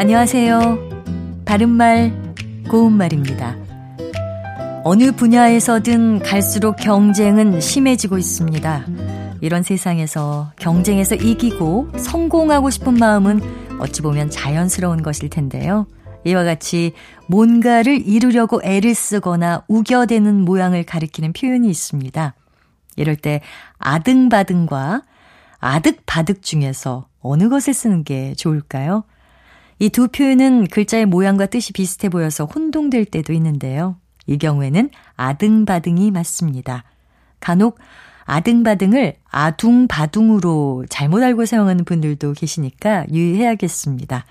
안녕하세요. 바른말, 고운말입니다. 어느 분야에서든 갈수록 경쟁은 심해지고 있습니다. 이런 세상에서 경쟁에서 이기고 성공하고 싶은 마음은 어찌 보면 자연스러운 것일 텐데요. 이와 같이 뭔가를 이루려고 애를 쓰거나 우겨대는 모양을 가리키는 표현이 있습니다. 이럴 때 아등바등과 아득바득 중에서 어느 것을 쓰는 게 좋을까요? 이 두 표현은 글자의 모양과 뜻이 비슷해 보여서 혼동될 때도 있는데요. 이 경우에는 아등바등이 맞습니다. 간혹 아등바등을 아둥바둥으로 잘못 알고 사용하는 분들도 계시니까 유의해야겠습니다.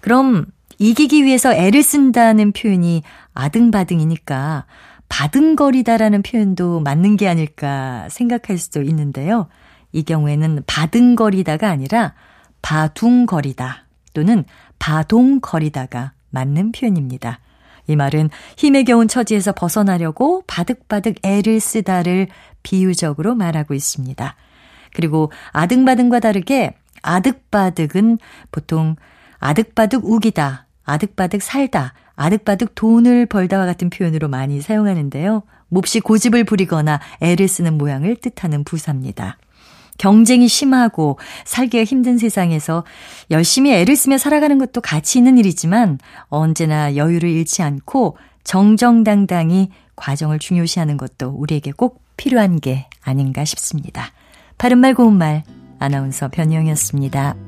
그럼 이기기 위해서 애를 쓴다는 표현이 아등바등이니까 바등거리다라는 표현도 맞는 게 아닐까 생각할 수도 있는데요. 이 경우에는 바등거리다가 아니라 바둥거리다 또는 바동거리다가 맞는 표현입니다. 이 말은 힘에 겨운 처지에서 벗어나려고 바득바득 애를 쓰다를 비유적으로 말하고 있습니다. 그리고 아등바등과 다르게 아득바득은 보통 아득바득 우기다, 아득바득 살다, 아득바득 돈을 벌다와 같은 표현으로 많이 사용하는데요. 몹시 고집을 부리거나 애를 쓰는 모양을 뜻하는 부사입니다. 경쟁이 심하고 살기가 힘든 세상에서 열심히 애를 쓰며 살아가는 것도 가치 있는 일이지만 언제나 여유를 잃지 않고 정정당당히 과정을 중요시하는 것도 우리에게 꼭 필요한 게 아닌가 싶습니다. 바른말 고운말 아나운서 변희영이었습니다.